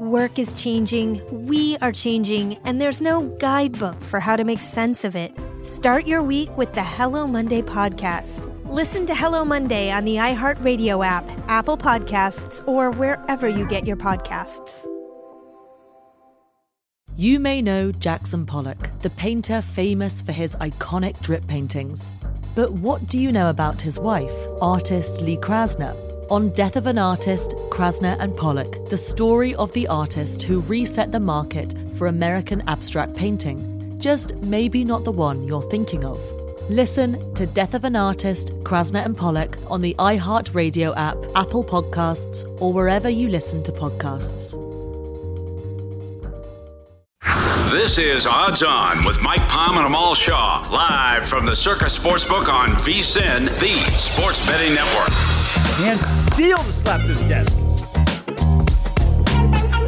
Work is changing, we are changing, and there's no guidebook for how to make sense of it. Start your week with the Hello Monday podcast. Listen to Hello Monday on the iHeartRadio app, Apple Podcasts, or wherever you get your podcasts. You may know Jackson Pollock, the painter famous for his iconic drip paintings. But what do you know about his wife, artist Lee Krasner? On Death of an Artist, Krasner and Pollock, the story of the artist who reset the market for American abstract painting. Just maybe not the one you're thinking of. Listen to Death of an Artist, Krasner and Pollock on the iHeartRadio app, Apple Podcasts, or wherever you listen to podcasts. This is Odds On with Mike Palm and Amal Shaw, live from the Circus Sportsbook on VSIN, the sports betting network. Hands steel to slap this desk.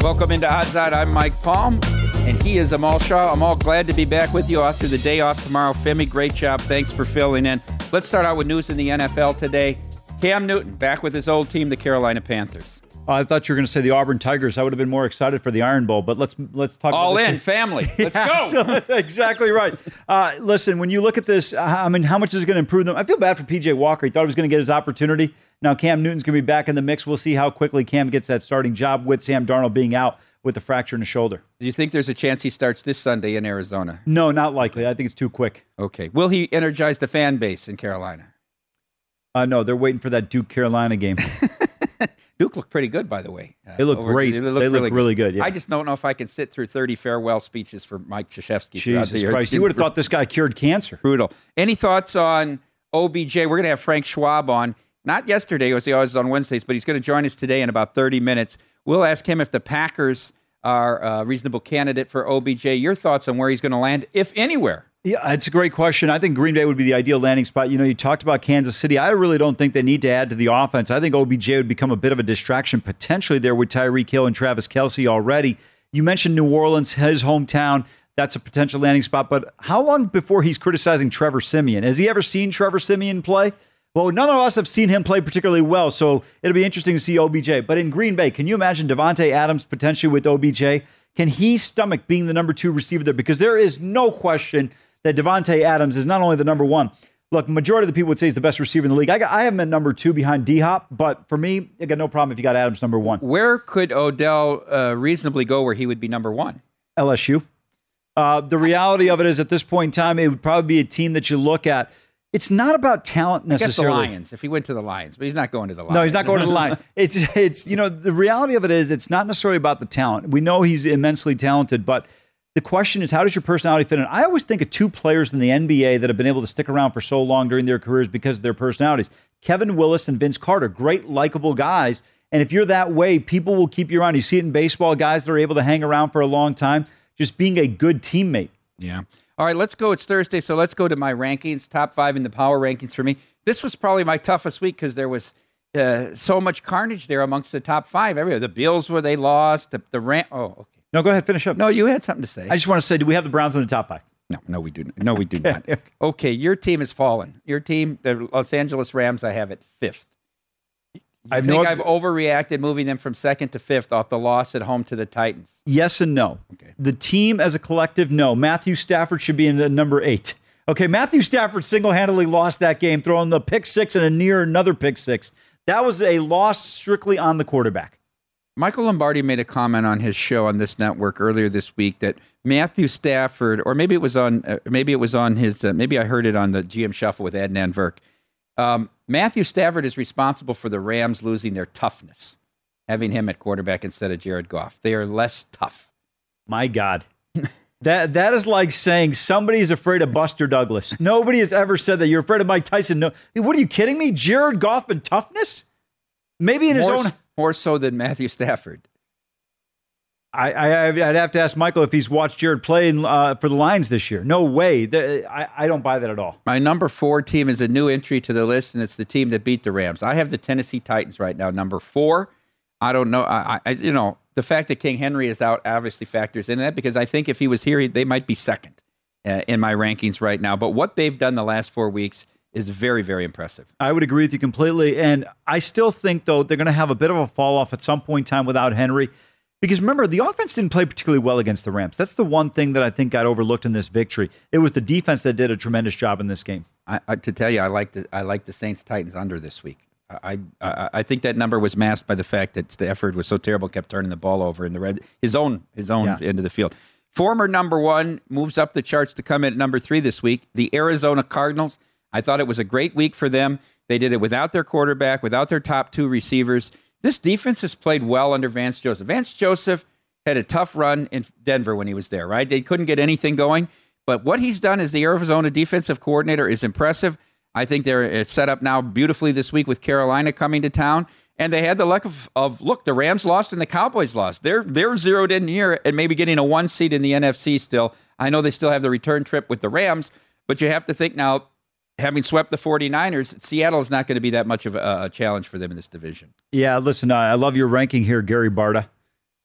Welcome into Odds On. I'm Mike Palm, and he is Amal Shaw. I'm all glad to be back with you after the day off tomorrow. Femi, great job. Thanks for filling in. Let's start out with news in the NFL today. Cam Newton back with his old team, the Carolina Panthers. I thought you were going to say the Auburn Tigers. I would have been more excited for the Iron Bowl, but let's let's talk all about in this. family. Let's go. exactly right. Uh, listen, when you look at this, uh, I mean, how much is it going to improve them? I feel bad for PJ Walker. He thought he was going to get his opportunity. Now Cam Newton's going to be back in the mix. We'll see how quickly Cam gets that starting job with Sam Darnold being out with the fracture in the shoulder. Do you think there's a chance he starts this Sunday in Arizona? No, not likely. I think it's too quick. Okay. Will he energize the fan base in Carolina? Uh, no, they're waiting for that Duke Carolina game. Duke looked pretty good, by the way. Uh, They look great. They look really good, yeah. I just don't know if I can sit through 30 farewell speeches for Mike Krzyzewski. Jesus. Christ! You would have thought this guy cured cancer. brutal. Any thoughts on OBJ? We're going to have Frank Schwab on. Not yesterday, as he always is on Wednesdays, but he's going to join us today in about 30 minutes. We'll ask him if the Packers are a reasonable candidate for OBJ. Your thoughts on where he's going to land, if anywhere? Yeah, it's a great question. I think Green Bay would be the ideal landing spot. You know, you talked about Kansas City. I really don't think they need to add to the offense. I think OBJ would become a bit of a distraction potentially there with Tyreek Hill and Travis Kelce already. You mentioned New Orleans, his hometown. That's a potential landing spot. But how long before he's criticizing Trevor Siemian? Has he ever seen Trevor Siemian play? Well, none of us have seen him play particularly well, so it'll be interesting to see OBJ. But in Green Bay, can you imagine Davante Adams potentially with OBJ? Can he stomach being the number two receiver there? Because there is no question that Davante Adams is not only the number one. Look, majority of the people would say he's the best receiver in the league. I, got, I have him at number two behind D Hop, but for me, I got no problem if you got Adams number one. Where could Odell uh, reasonably go where he would be number one? LSU. Uh, the reality of it is, at this point in time, it would probably be a team that you look at. It's not about talent I guess the necessarily. Lions, if he went to the Lions, but he's not going to the Lions. No, he's not going to the Lions. It's it's you know the reality of it is it's not necessarily about the talent. We know he's immensely talented, but the question is how does your personality fit in? I always think of two players in the NBA that have been able to stick around for so long during their careers because of their personalities. Kevin Willis and Vince Carter, great likable guys. And if you're that way, people will keep you around. You see it in baseball, guys that are able to hang around for a long time, just being a good teammate. Yeah. All right, let's go. It's Thursday, so let's go to my rankings. Top five in the power rankings for me. This was probably my toughest week because there was uh, so much carnage there amongst the top five. Everywhere, the Bills where they lost, the the Ram- Oh, okay. No, go ahead, finish up. No, you had something to say. I just want to say, do we have the Browns in the top five? No, no, we do. Not. No, we do not. Okay, your team has fallen. Your team, the Los Angeles Rams, I have at fifth. I I've think no- I've overreacted moving them from second to fifth off the loss at home to the Titans. Yes and no. Okay. The team as a collective, no. Matthew Stafford should be in the number eight. Okay, Matthew Stafford single handedly lost that game, throwing the pick six and a near another pick six. That was a loss strictly on the quarterback. Michael Lombardi made a comment on his show on this network earlier this week that Matthew Stafford, or maybe it was on, uh, maybe it was on his, uh, maybe I heard it on the GM Shuffle with Adnan Virk. Um, Matthew Stafford is responsible for the Rams losing their toughness, having him at quarterback instead of Jared Goff. They are less tough. My God. that that is like saying somebody's afraid of Buster Douglas. Nobody has ever said that. You're afraid of Mike Tyson. No, what are you kidding me? Jared Goff and toughness? Maybe in his more, own. More so than Matthew Stafford. I, I I'd have to ask Michael if he's watched Jared play in, uh, for the Lions this year. No way. The- I, I don't buy that at all. My number four team is a new entry to the list, and it's the team that beat the Rams. I have the Tennessee Titans right now, number four. I don't know. I, I you know, the fact that King Henry is out obviously factors in that because I think if he was here, he- they might be second uh, in my rankings right now. But what they've done the last four weeks is very, very impressive. I would agree with you completely. And I still think, though, they're going to have a bit of a fall off at some point in time without Henry. Because remember, the offense didn't play particularly well against the Rams. That's the one thing that I think got overlooked in this victory. It was the defense that did a tremendous job in this game. I, I, to tell you, I like the I like the Saints Titans under this week. I, I I think that number was masked by the fact that Stafford was so terrible, kept turning the ball over in the red his own his own Yeah. end of the field. Former number one moves up the charts to come in at number three this week. The Arizona Cardinals. I thought it was a great week for them. They did it without their quarterback, without their top two receivers. This defense has played well under Vance Joseph. Vance Joseph had a tough run in Denver when he was there, right? They couldn't get anything going. But what he's done as the Arizona defensive coordinator is impressive. I think they're uh, set up now beautifully this week with Carolina coming to town. And they had the luck of, of look, the Rams lost and the Cowboys lost. They're they're zeroed in here and maybe getting a one seed in the NFC still. I know they still have the return trip with the Rams, but you have to think now, having swept the 49ers, Seattle is not going to be that much of a, a challenge for them in this division. Yeah, listen, I I love your ranking here, Gary Barta.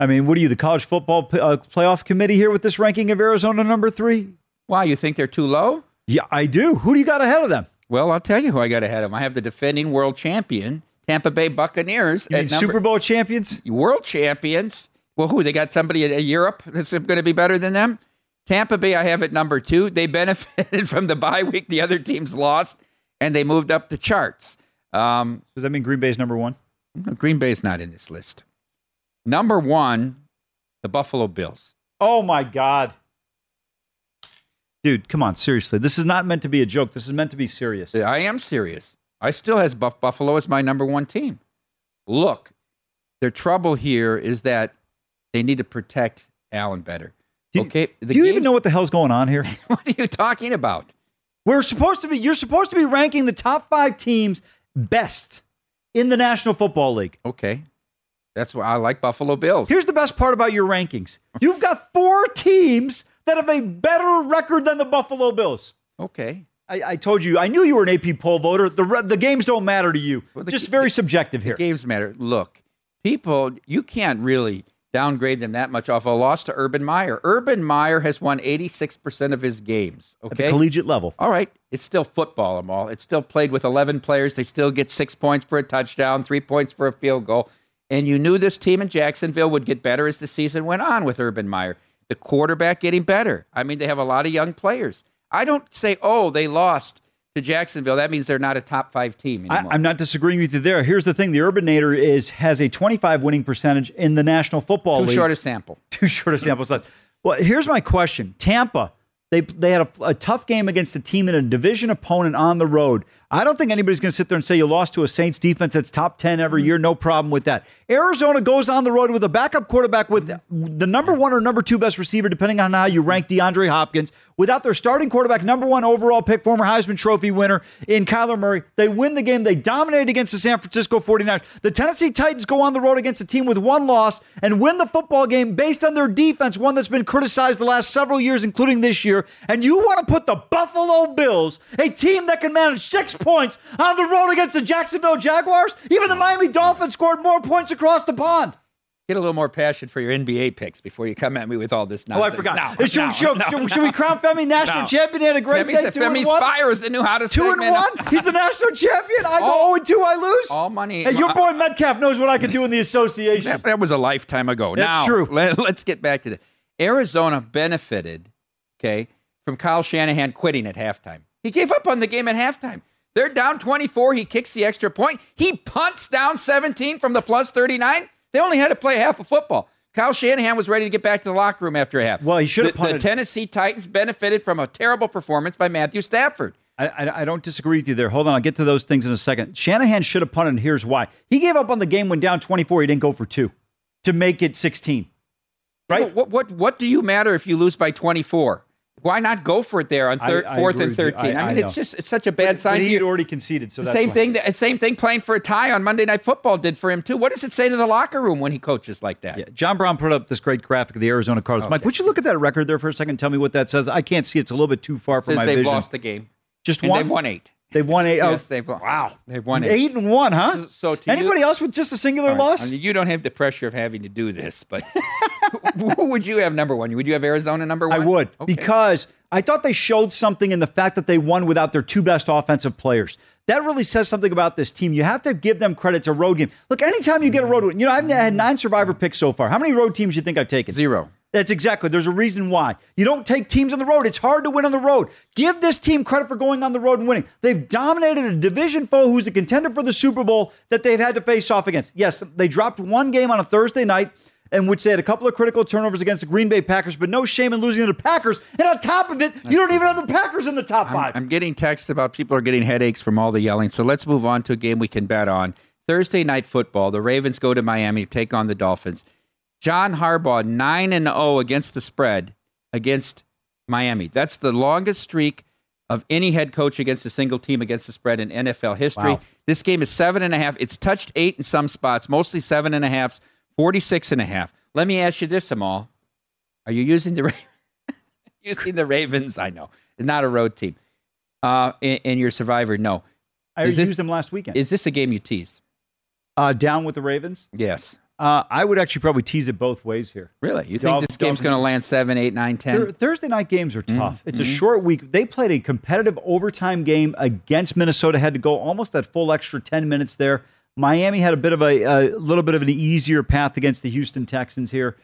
I mean, what are you, the college football p- uh, playoff committee here with this ranking of Arizona number three? Why, you think they're too low? Yeah, I do. Who do you got ahead of them? Well, I'll tell you who I got ahead of them. I have the defending world champion, Tampa Bay Buccaneers. You mean number- Super Bowl champions? world champions. Well, who? They got somebody in Europe that's going to be better than them? Tampa Bay, I have at number two. They benefited from the bye week. The other teams lost, and they moved up the charts. Um, Does that mean Green Bay's number one? Green Bay's not in this list. Number one, the Buffalo Bills. Oh my God. Dude, come on, seriously. This is not meant to be a joke. This is meant to be serious. I am serious. I still has Buff- Buffalo as my number one team. Look, their trouble here is that they need to protect Allen better. Do, okay, the do you even know what the hell's going on here? what are you talking about? We're supposed to be you're supposed to be ranking the top 5 teams best in the National Football League. Okay, that's why I like Buffalo Bills. Here's the best part about your rankings. You've got four teams that have a better record than the Buffalo Bills. okay, I, I told you, I knew you were an AP poll voter. The the games don't matter to you. Well, the- Just very subjective here. games matter. Look, people, you can't really downgrade them that much off a loss to Urban Meyer. Urban Meyer has won 86% of his games. At the Okay. collegiate level. All right, it's still football, I'm all. It's still played with 11 players. They still get six points for a touchdown, three points for a field goal. And you knew this team in Jacksonville would get better as the season went on with Urban Meyer. The quarterback getting better. I mean, they have a lot of young players. I don't say, oh, they lost to Jacksonville. That means they're not a top five team I, anymore. I'm not disagreeing with you there. Here's the thing: the Urbanator is has a 25 winning percentage in the National Football Too League. short a sample. too short a sample size. Well, here's my question: Tampa, they they had a, a tough game against a team and a division opponent on the road. I don't think anybody's going to sit there and say you lost to a Saints defense that's top 10 every year. No problem with that. Arizona goes on the road with a backup quarterback with the number one or number two best receiver, depending on how you rank DeAndre Hopkins, without their starting quarterback, number one overall pick, former Heisman Trophy winner in Kyler Murray. They win the game. They dominate against the San Francisco 49ers. The Tennessee Titans go on the road against a team with one loss and win the football game based on their defense, one that's been criticized the last several years, including this year. And you want to put the Buffalo Bills, a team that can manage six points on the road against the Jacksonville Jaguars? Even the Miami Dolphins scored more points across the pond. Get a little more passion for your NBA picks before you come at me with all this nonsense. Oh, I forgot. No, Hey, should, no, should- no, should- should we crown Femi national No. champion? He had a great Femi's, day. Two and Femi's one. Fire is the new hottest Two and one. He's the national champion. I go All- 0 and 2. I lose. All money. Hey, your uh, boy Metcalf knows what I can do in the association. That, that was a lifetime ago. That's now, true. Let, us get back to this. Arizona benefited, okay, from Kyle Shanahan quitting at halftime. He gave up on the game at halftime. They're down 24. He kicks the extra point. He punts down 17 from the plus 39. They only had to play half of football. Kyle Shanahan was ready to get back to the locker room after half. Well, he should have The, the. Tennessee Titans benefited from a terrible performance by Matthew Stafford. I, I, I don't disagree with you there. Hold on, I'll get to those things in a second. Shanahan should have punted, and here's why. He gave up on the game when down 24. He didn't go for two to make it 16. Right? What, what, what do you matter if you lose by 24? Why not go for it there on I- I fourth and 13? I- I, mean, it's just it's such a bad sign. But he had already conceded, so the same why. thing. The same thing. Playing for a tie on Monday Night Football did for him too. What does it say to the locker room when he coaches like that? Yeah, John Brown put up this great graphic of the Arizona Cardinals. Mike, would you look at that record there for a second? Tell me what that says. I can't see. It's a little bit too far from Says my they've vision. lost the game. Just And one. they've won eight. They've won eight. Oh, yes, oh, they've won. wow. They've won eight. eight and one, huh? So- so anybody you- else with just a singular right. loss? I mean, you don't have the pressure of having to do this, but who would you have number one? Would you have Arizona number one? I would Okay. because I thought they showed something in the fact that they won without their two best offensive players. That really says something about this team. You have to give them credit. It's a road game. Look, anytime you get a road win, you know, I've had nine survivor picks so far. How many road teams do you think I've taken? Zero. That's exactly. There's a reason why. You don't take teams on the road. It's hard to win on the road. Give this team credit for going on the road and winning. They've dominated a division foe who's a contender for the Super Bowl that they've had to face off against. Yes, they dropped one game on a Thursday night in which they had a couple of critical turnovers against the Green Bay Packers, but no shame in losing to the Packers. And on top of it, you don't even have the Packers in the top I'm, five. I'm getting texts about people are getting headaches from all the yelling. So let's move on to a game we can bet on. Thursday night football. The Ravens go to Miami to take on the Dolphins. John Harbaugh nine and zero against the spread against Miami. That's the longest streak of any head coach against a single team against the spread in NFL history. Wow. This game is seven and a half. It's touched eight in some spots, mostly seven and a halfs, 46 and a half. Let me ask you this, Amal. Are you using the using the Ravens? I know. It's not a road team. Uh, in, in your survivor, no. I is this- used them last weekend. Is this a game you tease? uh, down with the Ravens. Yes. Uh, I would actually probably tease it both ways here. Really? You Dolph- think this game's going to land seven, eight, nine, ten? Thur- Thursday night games are Mm-hmm. tough. It's a short week. They played a competitive overtime game against Minnesota. Had to go almost that full extra ten minutes there. Miami had a bit of a, a little bit of an easier path against the Houston Texans here.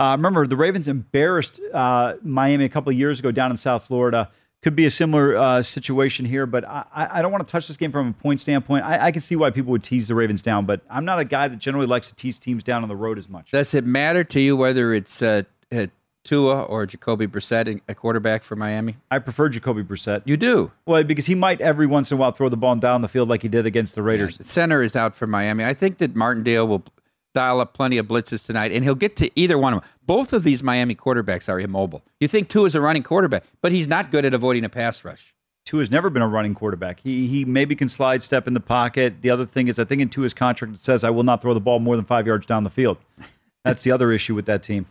Uh, remember, the Ravens embarrassed uh, Miami a couple of years ago down in South Florida. Could be a similar uh, situation here, but I, I don't want to touch this game from a point standpoint. I, I can see why people would tease the Ravens down, but I'm not a guy that generally likes to tease teams down on the road as much. Does it matter to you whether it's uh, uh, Tua or Jacoby Brissett, a quarterback for Miami? I prefer Jacoby Brissett. You do. Well, because he might every once in a while throw the ball down the field like he did against the Raiders. Center is out for Miami. I think that Martindale will dial up plenty of blitzes tonight, and he'll get to either one of them. Both of these Miami quarterbacks are immobile. You think Tua is a running quarterback, but he's not good at avoiding a pass rush. Tua has never been a running quarterback. He he maybe can slide step in the pocket. The other thing is, I think in Tua's contract it says I will not throw the ball more than five yards down the field. That's the other issue with that team.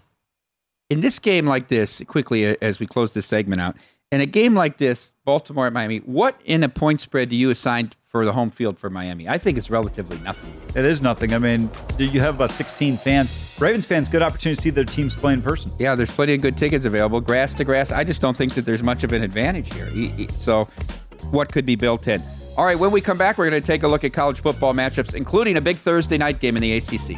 in this game like this, quickly uh, as we close this segment out, in a game like this, Baltimore at Miami, what in a point spread do you assign for the home field for Miami? I think it's relatively nothing. It is nothing. I mean, you have about 16 fans. Ravens fans, good opportunity to see their teams play in person. Yeah, there's plenty of good tickets available, grass to grass. I just don't think that there's much of an advantage here. So, what could be built in? All right, when we come back, we're going to take a look at college football matchups, including a big Thursday night game in the ACC.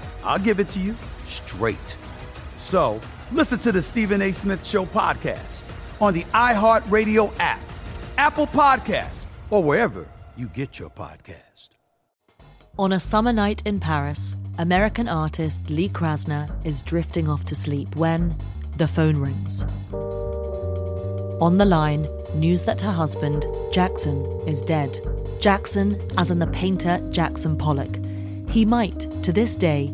I'll give it to you straight. So listen to the Stephen A. Smith Show podcast on the iHeartRadio app, Apple Podcasts, or wherever you get your podcast. On a summer night in Paris, American artist Lee Krasner is drifting off to sleep when the phone rings. On the line, news that her husband, Jackson, is dead. Jackson, as in the painter Jackson Pollock. He might, to this day,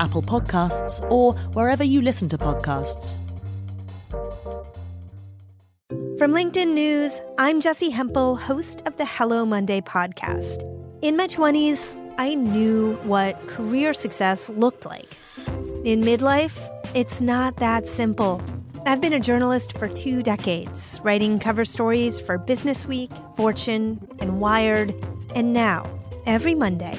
Apple Podcasts, or wherever you listen to podcasts. From LinkedIn News, I'm Jessi Hempel, host of the Hello Monday podcast. In my 20s, I knew what career success looked like. In midlife, it's not that simple. I've been a journalist for two decades, writing cover stories for Business Week, Fortune, and Wired. And now, every Monday,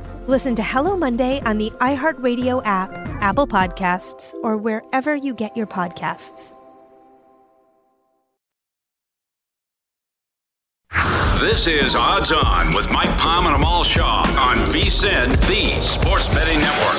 Listen to Hello Monday on the iHeartRadio app, Apple Podcasts, or wherever you get your podcasts. This is Odds On with Mike Palm and Amal Shaw on VSIN, the Sports Betting Network.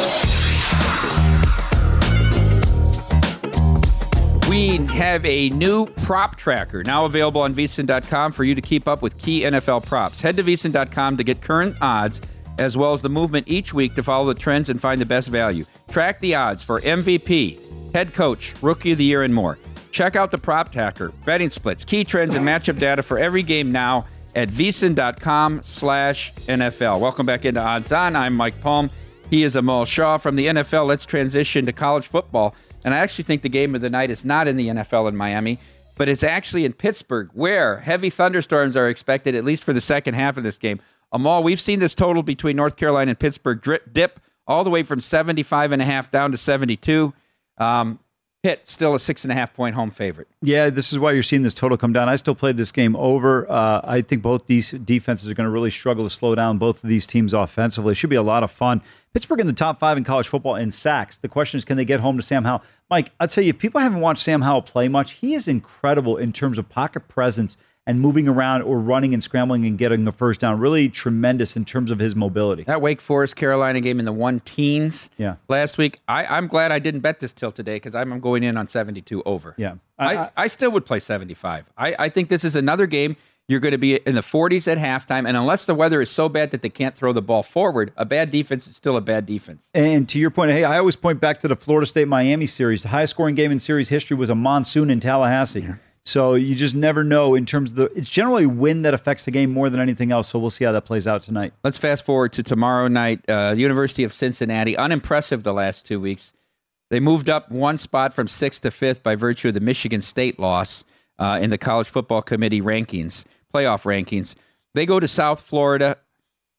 We have a new prop tracker now available on VSIN.com for you to keep up with key NFL props. Head to VSIN.com to get current odds as well as the movement each week to follow the trends and find the best value. Track the odds for MVP, head coach, rookie of the year, and more. Check out the prop tracker, betting splits, key trends, and matchup data for every game now at vsin.com slash NFL. Welcome back into Odds On. I'm Mike Palm. He is Amal Shaw from the NFL. Let's transition to college football. And I actually think the game of the night is not in the NFL in Miami, but it's actually in Pittsburgh, where heavy thunderstorms are expected, at least for the second half of this game. Amal, we've seen this total between North Carolina and Pittsburgh drip, dip all the way from 75 and a half down to 72. Um, Pitt still a six and a half point home favorite. Yeah, this is why you're seeing this total come down. I still played this game over. Uh, I think both these defenses are going to really struggle to slow down both of these teams offensively. It should be a lot of fun. Pittsburgh in the top five in college football in sacks. The question is, can they get home to Sam Howell? Mike, I'll tell you, if people haven't watched Sam Howell play much, he is incredible in terms of pocket presence and moving around or running and scrambling and getting a first down. Really tremendous in terms of his mobility. That Wake Forest Carolina game in the one teens yeah. last week. I, am glad I didn't bet this till today because I'm going in on 72 over. Yeah. I, I, I still would play 75. I, I think this is another game. You're going to be in the 40s at halftime. And unless the weather is so bad that they can't throw the ball forward, a bad defense is still a bad defense. And to your point, hey, I always point back to the Florida State Miami series. The highest scoring game in series history was a monsoon in Tallahassee. Yeah. So you just never know in terms of the. It's generally wind that affects the game more than anything else. So we'll see how that plays out tonight. Let's fast forward to tomorrow night. Uh, University of Cincinnati, unimpressive the last two weeks. They moved up one spot from sixth to fifth by virtue of the Michigan State loss uh, in the College Football Committee rankings, playoff rankings. They go to South Florida,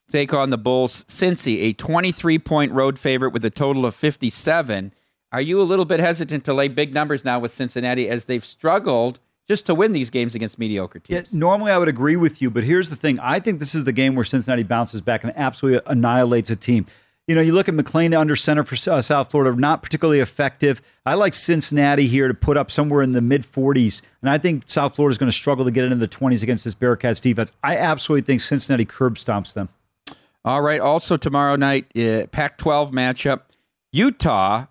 take on the Bulls. Cincy, a 23 point road favorite with a total of 57. Are you a little bit hesitant to lay big numbers now with Cincinnati as they've struggled? Just to win these games against mediocre teams. Yeah, normally, I would agree with you, but here's the thing: I think this is the game where Cincinnati bounces back and absolutely annihilates a team. You know, you look at McClain under center for uh, South Florida, not particularly effective. I like Cincinnati here to put up somewhere in the mid 40s, and I think South Florida is going to struggle to get into the 20s against this Bearcats defense. I absolutely think Cincinnati curb stomps them. All right. Also tomorrow night, uh, Pac-12 matchup, Utah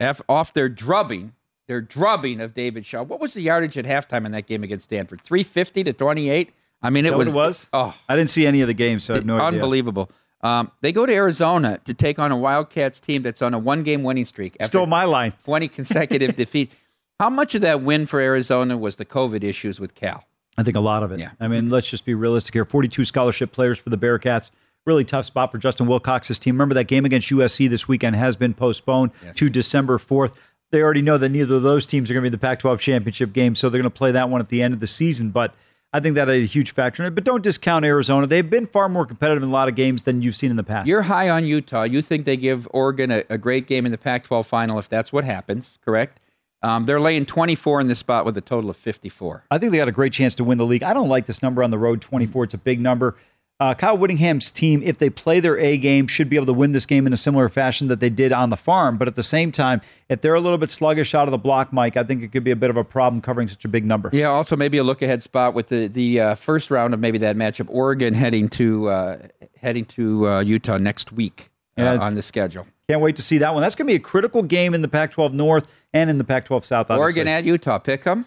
F- off their drubbing, their drubbing of David Shaw. What was the yardage at halftime in that game against Stanford? 350 to 28. I mean, it was. it was. Oh, I didn't see any of the games, so I have no idea. unbelievable. Um, they go to Arizona to take on a Wildcats team that's on a one-game winning streak. Stole my line. 20 consecutive defeats. How much of that win for Arizona was the COVID issues with Cal? I think a lot of it. Yeah. I mean, let's just be realistic here. 42 scholarship players for the Bearcats. Really tough spot for Justin Wilcox's team. Remember that game against USC this weekend has been postponed to December 4th. They already know that neither of those teams are going to be the Pac 12 championship game, so they're going to play that one at the end of the season. But I think that had a huge factor in it. But don't discount Arizona. They've been far more competitive in a lot of games than you've seen in the past. You're high on Utah. You think they give Oregon a, a great game in the Pac 12 final if that's what happens, correct? Um, they're laying 24 in this spot with a total of 54. I think they got a great chance to win the league. I don't like this number on the road, 24. It's a big number. Uh, Kyle Whittingham's team, if they play their A game, should be able to win this game in a similar fashion that they did on the farm. But at the same time, if they're a little bit sluggish out of the block, Mike, I think it could be a bit of a problem covering such a big number. Yeah, also maybe a look ahead spot with the the uh, first round of maybe that matchup. Oregon heading to uh, heading to uh, Utah next week uh, Yeah, on the schedule. Can't wait to see that one. That's going to be a critical game in the Pac 12 North and in the Pac 12 South. Obviously. Oregon at Utah, pick 'em.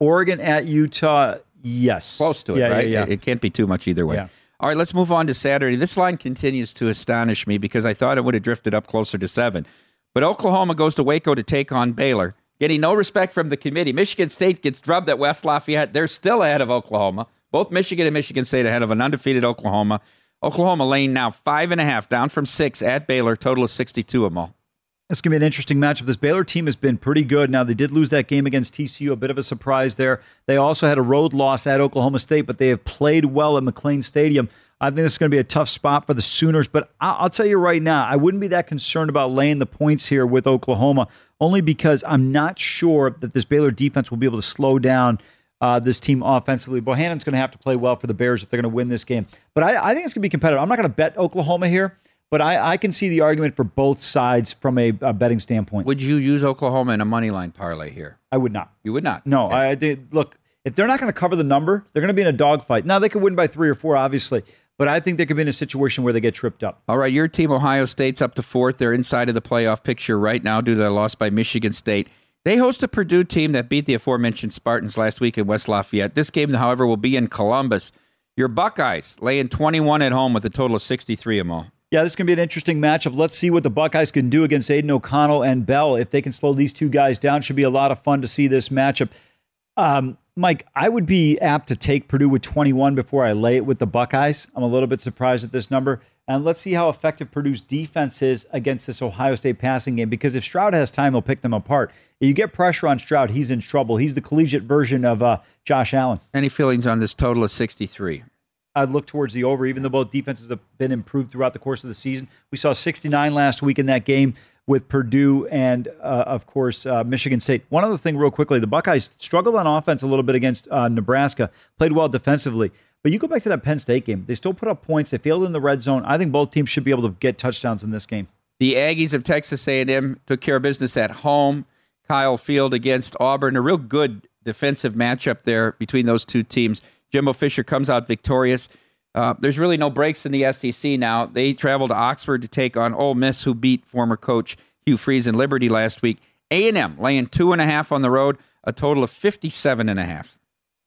Oregon at Utah, yes. Close to it, yeah, right? Yeah, yeah. It, can't be too much either way. Yeah. All right, let's move on to Saturday. This line continues to astonish me because I thought it would have drifted up closer to seven. But Oklahoma goes to Waco to take on Baylor, getting no respect from the committee. Michigan State gets drubbed at West Lafayette. They're still ahead of Oklahoma. Both Michigan and Michigan State ahead of an undefeated Oklahoma. Oklahoma laying now five and a half, down from six at Baylor, total of 62 of them all. It's going to be an interesting matchup. This Baylor team has been pretty good. Now, they did lose that game against TCU, a bit of a surprise there. They also had a road loss at Oklahoma State, but they have played well at McLane Stadium. I think this is going to be a tough spot for the Sooners, but I'll tell you right now, I wouldn't be that concerned about laying the points here with Oklahoma, only because I'm not sure that this Baylor defense will be able to slow down uh, this team offensively. Bohanon's going to have to play well for the Bears if they're going to win this game. But I, I think it's going to be competitive. I'm not going to bet Oklahoma here, but I, I can see the argument for both sides from a, a betting standpoint. Would you use Oklahoma in a money line parlay here? I would not. You would not. No, I did. Look, if they're not going to cover the number, they're going to be in a dogfight. Now they could win by three or four, obviously, but I think they could be in a situation where they get tripped up. All right, your team, Ohio State's up to fourth. They're inside of the playoff picture right now due to their loss by Michigan State. They host a Purdue team that beat the aforementioned Spartans last week in West Lafayette. This game, however, will be in Columbus. Your Buckeyes laying 21 at home with a total of 63 of all. Yeah, this is going to be an interesting matchup. Let's see what the Buckeyes can do against Aidan O'Connell and Bell. If they can slow these two guys down, should be a lot of fun to see this matchup. Um, Mike, I would be apt to take Purdue with 21 before I lay it with the Buckeyes. I'm a little bit surprised at this number. And let's see how effective Purdue's defense is against this Ohio State passing game. Because if Stroud has time, he'll pick them apart. If you get pressure on Stroud, he's in trouble. He's the collegiate version of uh, Josh Allen. Any feelings on this total of 63? I'd look towards the over, even though both defenses have been improved throughout the course of the season. We saw 69 last week in that game with Purdue and, uh, of course, uh, Michigan State. One other thing, real quickly the Buckeyes struggled on offense a little bit against uh, Nebraska, played well defensively. But you go back to that Penn State game, they still put up points. They failed in the red zone. I think both teams should be able to get touchdowns in this game. The Aggies of Texas A&M took care of business at home. Kyle Field against Auburn, a real good defensive matchup there between those two teams. Jimbo Fisher comes out victorious. Uh, there's really no breaks in the SEC now. They travel to Oxford to take on Ole Miss, who beat former coach Hugh Freeze in Liberty last week. A&M laying two and a half on the road, a total of 57 and a half.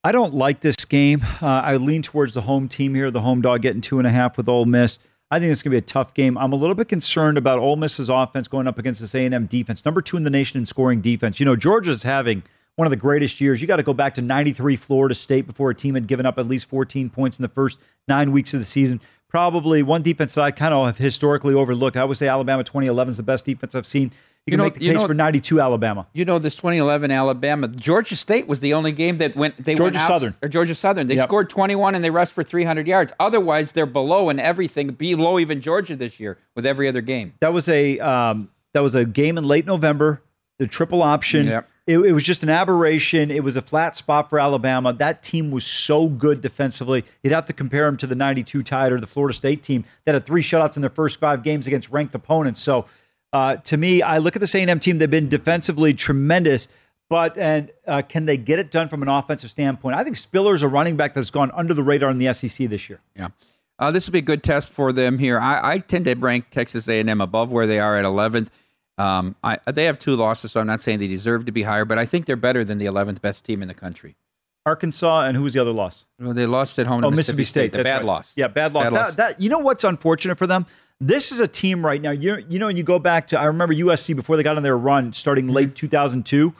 I don't like this game. Uh, I lean towards the home team here, the home dog getting two and a half with Ole Miss. I think it's going to be a tough game. I'm a little bit concerned about Ole Miss's offense going up against this A&M defense, number two in the nation in scoring defense. You know, Georgia's having one of the greatest years. You got to go back to 93 Florida State before a team had given up at least 14 points in the first nine weeks of the season. Probably one defense that I kind of have historically overlooked. I would say Alabama 2011 is the best defense I've seen. You, You can know- make the case know- for 92 Alabama. You know, this 2011 Alabama, Georgia State was the only game that went. They Georgia went out, Southern. or Georgia Southern. They Yep. scored 21 and they rushed for 300 yards. Otherwise, they're below in everything, below even Georgia this year with every other game. That was a um, that was a game in late November. The triple option. Yep. It, it was just an aberration. It was a flat spot for Alabama. That team was so good defensively. You'd have to compare them to the 92 Tide or the Florida State team that had three shutouts in their first five games against ranked opponents. So uh, to me, I look at the A&M team. They've been defensively tremendous. But and uh, can they get it done from an offensive standpoint? I think Spiller's a running back that's gone under the radar in the SEC this year. Yeah. Uh, this will be a good test for them here. I, I tend to rank Texas A&M above where they are at 11th. Um, I, they have two losses, so I'm not saying they deserve to be higher, but I think they're better than the 11th best team in the country. Arkansas and who was the other loss? Well, they lost at home to oh, Mississippi, State. The bad right. loss. Yeah, bad loss. Bad that, loss. that- you know what's unfortunate for them? This is a team right now. You you know, when you go back to I remember USC before they got on their run starting Mm-hmm. late 2002.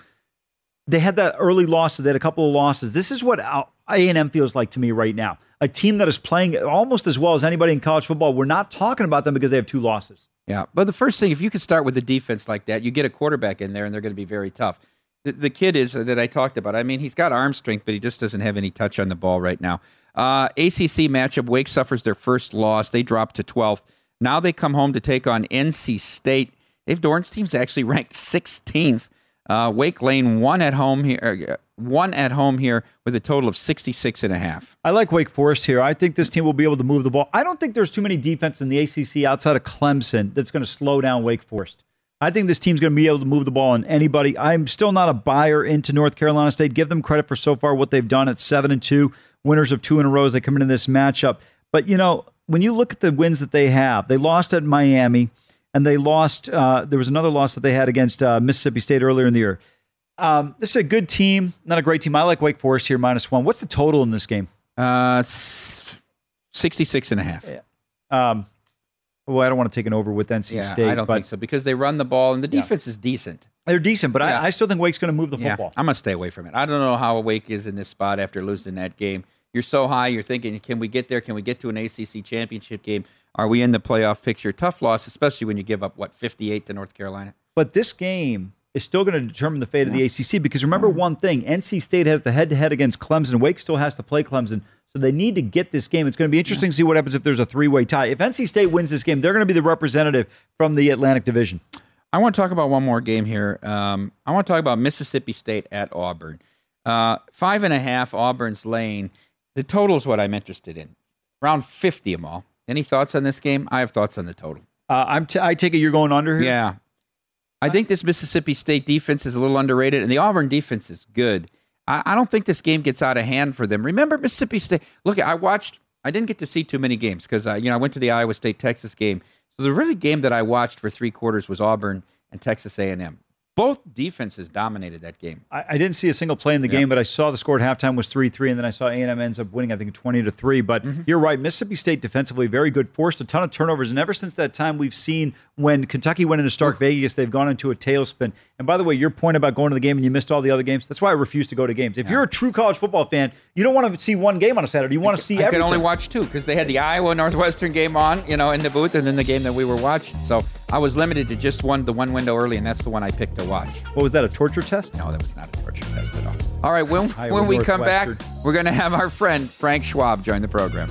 They had that early loss. They had a couple of losses. This is what A and M feels like to me right now. A team that is playing almost as well as anybody in college football. We're not talking about them because they have two losses. Yeah, but the first thing, if you could start with a defense like that, you get a quarterback in there, and they're going to be very tough. The, the kid is uh, that I talked about. I mean, he's got arm strength, but he just doesn't have any touch on the ball right now. Uh, ACC matchup: Wake suffers their first loss. They drop to 12th. Now they come home to take on NC State. Dave Doeren's team's actually ranked 16th. Uh, Wake Lane one at home here, uh, one at home here with a total of 66 and a half. I like Wake Forest here. I think this team will be able to move the ball. I don't think there's too many defense in the ACC outside of Clemson that's going to slow down Wake Forest. I think this team's going to be able to move the ball on anybody. I'm still not a buyer into North Carolina State. Give them credit for so far what they've done at seven and two, winners of two in a row as they come into this matchup. But you know, when you look at the wins that they have, they lost at Miami, and they lost. Uh, there was another loss that they had against uh, Mississippi State earlier in the year. Um, this is a good team, not a great team. I like Wake Forest here minus one. What's the total in this game? Uh, 66 and a half. Um, well, I don't want to take an over with NC Yeah, State. I don't but think so because they run the ball and the Yeah. defense is decent. They're decent, but Yeah. I, I still think Wake's going to move the Yeah, football. I'm gonna stay away from it. I don't know how Wake is in this spot after losing that game. You're so high, you're thinking, can we get there? Can we get to an ACC championship game? Are we in the playoff picture? Tough loss, especially when you give up what 58 to North Carolina. But this game is still going to determine the fate of the ACC because remember one thing: NC State has the head-to-head against Clemson. Wake still has to play Clemson, so they need to get this game. It's going to be interesting to see what happens if there's a three-way tie. If NC State wins this game, they're going to be the representative from the Atlantic Division. I want to talk about one more game here. Um, I want to talk about Mississippi State at Auburn. Uh, five and a half, Auburn's lane. The total is what I'm interested in. Around 50 of them all. Any thoughts on this game? I have thoughts on the total. Uh, I'm t- I take it you're going under here. Yeah. I think this Mississippi State defense is a little underrated, and the Auburn defense is good. I, I don't think this game gets out of hand for them. Remember Mississippi State? Look, I watched. I didn't get to see too many games because uh, you know I went to the Iowa State Texas game. So the really game that I watched for three quarters was Auburn and Texas A&M. Both defenses dominated that game. I, I didn't see a single play in the Yeah. game, but I saw the score at halftime was three three, and then I saw A and M ends up winning. I think twenty to three. But Mm-hmm. you're right, Mississippi State defensively very good, forced a ton of turnovers, and ever since that time, we've seen when Kentucky went into Stark Vegas, they've gone into a tailspin. And by the way, your point about going to the game and you missed all the other games, that's why I refuse to go to games. If you're a true college football fan, you don't want to see one game on a Saturday. You want to see I everything. could only watch two because they had the Iowa Northwestern game on, you know, in the booth, and then the game that we were watching. So I was limited to just one, the one window early, and that's the one I picked to watch. what was that? A torture test? No, that was not a torture test at all. All right, when, Iowa when we come back, we're going to have our friend Frank Schwab join the program.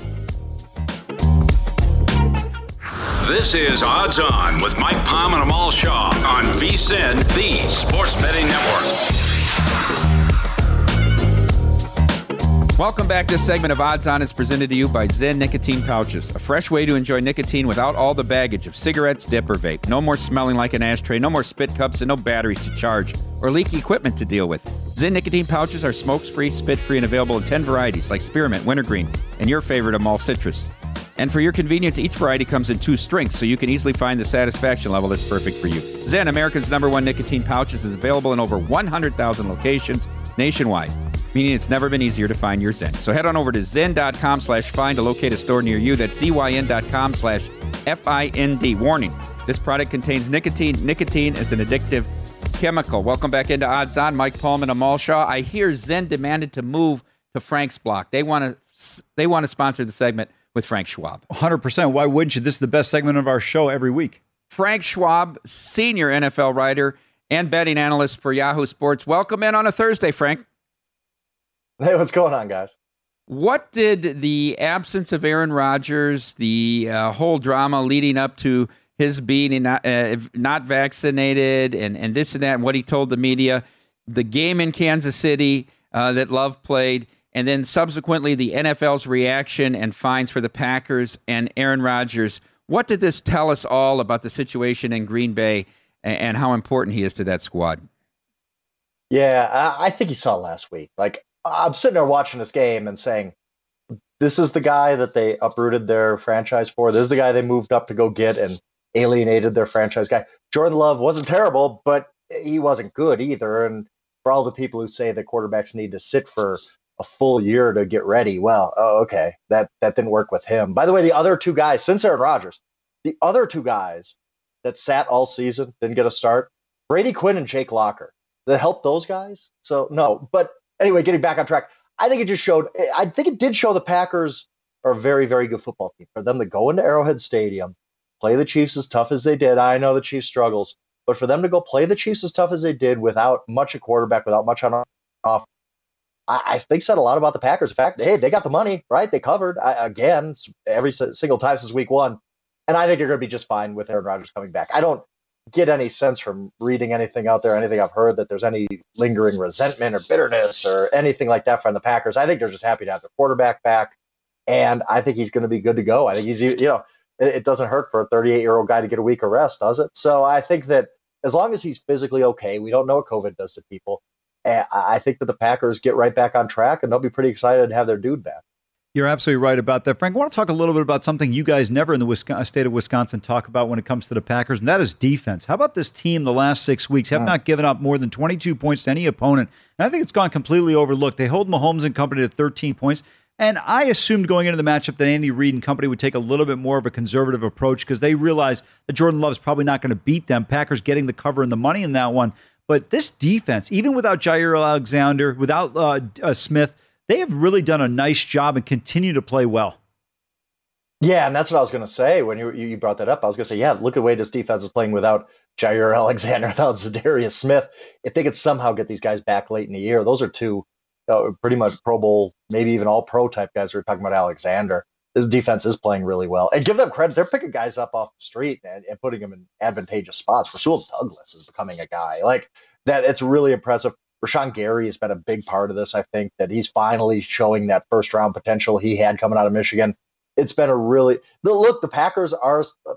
This is Odds On with Mike Palm and Amal Shaw on VSIN, the Sports Betting Network. Welcome back. This segment of Odds On is presented to you by ZYN Nicotine Pouches, a fresh way to enjoy nicotine without all the baggage of cigarettes, dip, or vape. No more smelling like an ashtray, no more spit cups, and no batteries to charge or leaky equipment to deal with. ZYN Nicotine Pouches are smoke free, spit free, and available in 10 varieties like spearmint, wintergreen, and your favorite all citrus. And for your convenience, each variety comes in two strengths, so you can easily find the satisfaction level that's perfect for you. ZYN, America's number one nicotine pouches, is available in over 100,000 locations nationwide, meaning it's never been easier to find your ZYN. So head on over to zyn.com slash find to locate a store near you. That's zyn.com slash F-I-N-D. Warning, this product contains nicotine. Nicotine is an addictive chemical. Welcome back into Odds On. Mike Paulman, Amal Shaw. I hear ZYN demanded to move to Frank's block. They want to they want to sponsor the segment with Frank Schwab. 100%. Why wouldn't you? This is the best segment of our show every week. Frank Schwab, senior NFL writer and betting analyst for Yahoo Sports. Welcome in on a Thursday, Frank. Hey, what's going on, guys? What did the absence of Aaron Rodgers, the uh, whole drama leading up to his being not, uh, not vaccinated, and, and this and that, and what he told the media, the game in Kansas City uh, that Love played, and then subsequently the NFL's reaction and fines for the Packers and Aaron Rodgers. What did this tell us all about the situation in Green Bay and, how important he is to that squad? Yeah, I, I think you saw last week. Like, I'm sitting there watching this game and saying, this is the guy that they uprooted their franchise for. This is the guy they moved up to go get and alienated their franchise guy. Jordan Love wasn't terrible, but he wasn't good either. And for all the people who say that quarterbacks need to sit for a full year to get ready, well, oh, okay, that that didn't work with him. By the way, the other two guys, since Aaron Rodgers, the other two guys that sat all season didn't get a start, Brady Quinn and Jake Locker, that helped those guys. So no, but anyway, getting back on track, I think it just showed. I think it did show the Packers are a very, very good football team. For them to go into Arrowhead Stadium, play the Chiefs as tough as they did. I know the Chiefs struggles, but for them to go play the Chiefs as tough as they did without much a quarterback, without much on off, I, I think said a lot about the Packers. In fact, hey, they got the money, right? They covered I, again every single time since week one, and I think you're going to be just fine with Aaron Rodgers coming back. I don't get any sense from reading anything out there, anything I've heard that there's any lingering resentment or bitterness or anything like that from the Packers. I think they're just happy to have their quarterback back, and I think he's going to be good to go. I think he's you know it, doesn't hurt for a 38 year old guy to get a week of rest, does it? So I think that as long as he's physically okay, we don't know what COVID does to people. Eh, I think that the Packers get right back on track, and they'll be pretty excited to have their dude back. You're absolutely right about that, Frank. I want to talk a little bit about something you guys never in the Wisconsin, uh, state of Wisconsin talk about when it comes to the Packers, and that is defense. How about this team the last six weeks have not given up more than 22 points to any opponent? And I think it's gone completely overlooked. They hold Mahomes and company to 13 points. And I assumed going into the matchup that Andy Reid and company would take a little bit more of a conservative approach because they realize that Jordan Love is probably not going to beat them. Packers getting the cover and the money in that one. But this defense, even without Jaire Alexander, without uh, uh, Smith, they have really done a nice job and continue to play well. Yeah, and that's what I was going to say when you you brought that up. I was going to say, yeah, look at the way this defense is playing without Jaire Alexander, without Za'Darius Smith. If they could somehow get these guys back late in the year, those are two uh, pretty much Pro Bowl, maybe even All Pro type guys. We are talking about Alexander. This defense is playing really well, and give them credit. They're picking guys up off the street and, and putting them in advantageous spots. Rasul Douglas is becoming a guy like that. It's really impressive. Rashan Gary has been a big part of this. I think that he's finally showing that first round potential he had coming out of Michigan. It's been a really the look. The Packers are uh,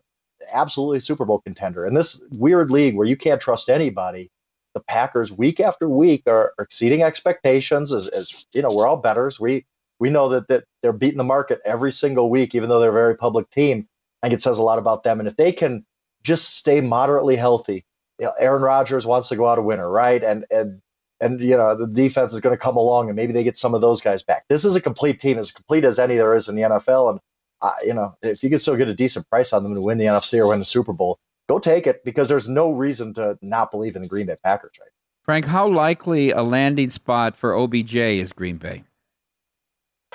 absolutely Super Bowl contender in this weird league where you can't trust anybody. The Packers week after week are, are exceeding expectations. As, as you know, we're all betters. We we know that that they're beating the market every single week, even though they're a very public team. I think it says a lot about them. And if they can just stay moderately healthy, you know, Aaron Rodgers wants to go out a winner, right? And and and you know the defense is going to come along and maybe they get some of those guys back. This is a complete team, as complete as any there is in the NFL. And uh, you know if you can still get a decent price on them to win the NFC or win the Super Bowl, go take it because there's no reason to not believe in the Green Bay Packers, right? Frank, how likely a landing spot for OBJ is Green Bay?